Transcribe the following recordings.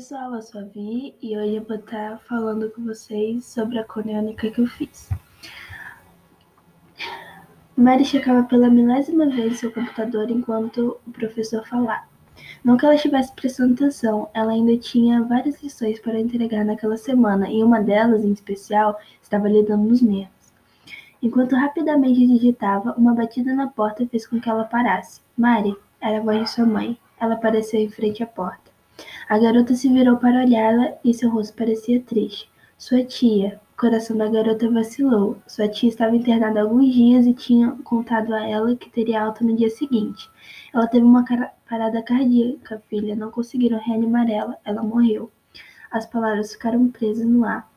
pessoal, eu sou a Vi e hoje eu vou estar falando com vocês sobre a crônica que eu fiz. Mary checava pela milésima vez seu computador enquanto o professor falava. Não que ela estivesse prestando atenção, ela ainda tinha várias lições para entregar naquela semana e uma delas, em especial, estava lhe dando nos nervos. Enquanto rapidamente digitava, uma batida na porta fez com que ela parasse. Mary, era a voz de sua mãe. Ela apareceu em frente à porta. A garota se virou para olhá-la e seu rosto parecia triste. Sua tia. O coração da garota vacilou. Sua tia estava internada alguns dias e tinha contado a ela que teria alta no dia seguinte. Ela teve uma parada cardíaca, filha. Não conseguiram reanimar ela. Ela morreu. As palavras ficaram presas no ar.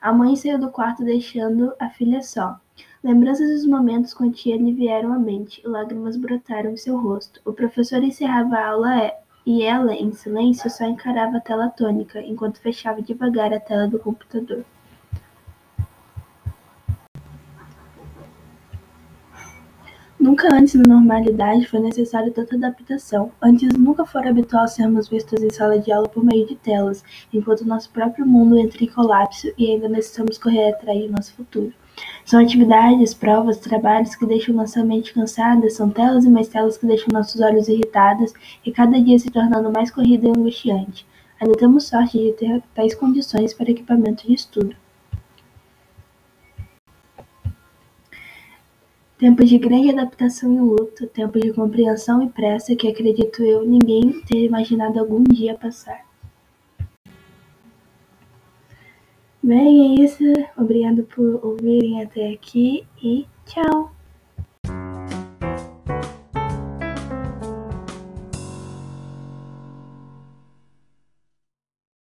A mãe saiu do quarto deixando a filha só. Lembranças dos momentos com a tia lhe vieram à mente, lágrimas brotaram em seu rosto. O professor encerrava a aula e ela, em silêncio, só encarava a tela tônica, enquanto fechava devagar a tela do computador. Nunca antes na normalidade foi necessário tanta adaptação. Antes nunca fora habitual sermos vistos em sala de aula por meio de telas, enquanto nosso próprio mundo entra em colapso e ainda necessitamos correr atrás do nosso futuro. São atividades, provas, trabalhos que deixam nossa mente cansada, são telas e mais telas que deixam nossos olhos irritados e cada dia se tornando mais corrida e angustiante. Ainda temos sorte de ter tais condições para equipamento de estudo. Tempos de grande adaptação e luto, tempos de compreensão e pressa que acredito eu ninguém ter imaginado algum dia passar. Bem, é isso. Obrigado por ouvirem até aqui e tchau!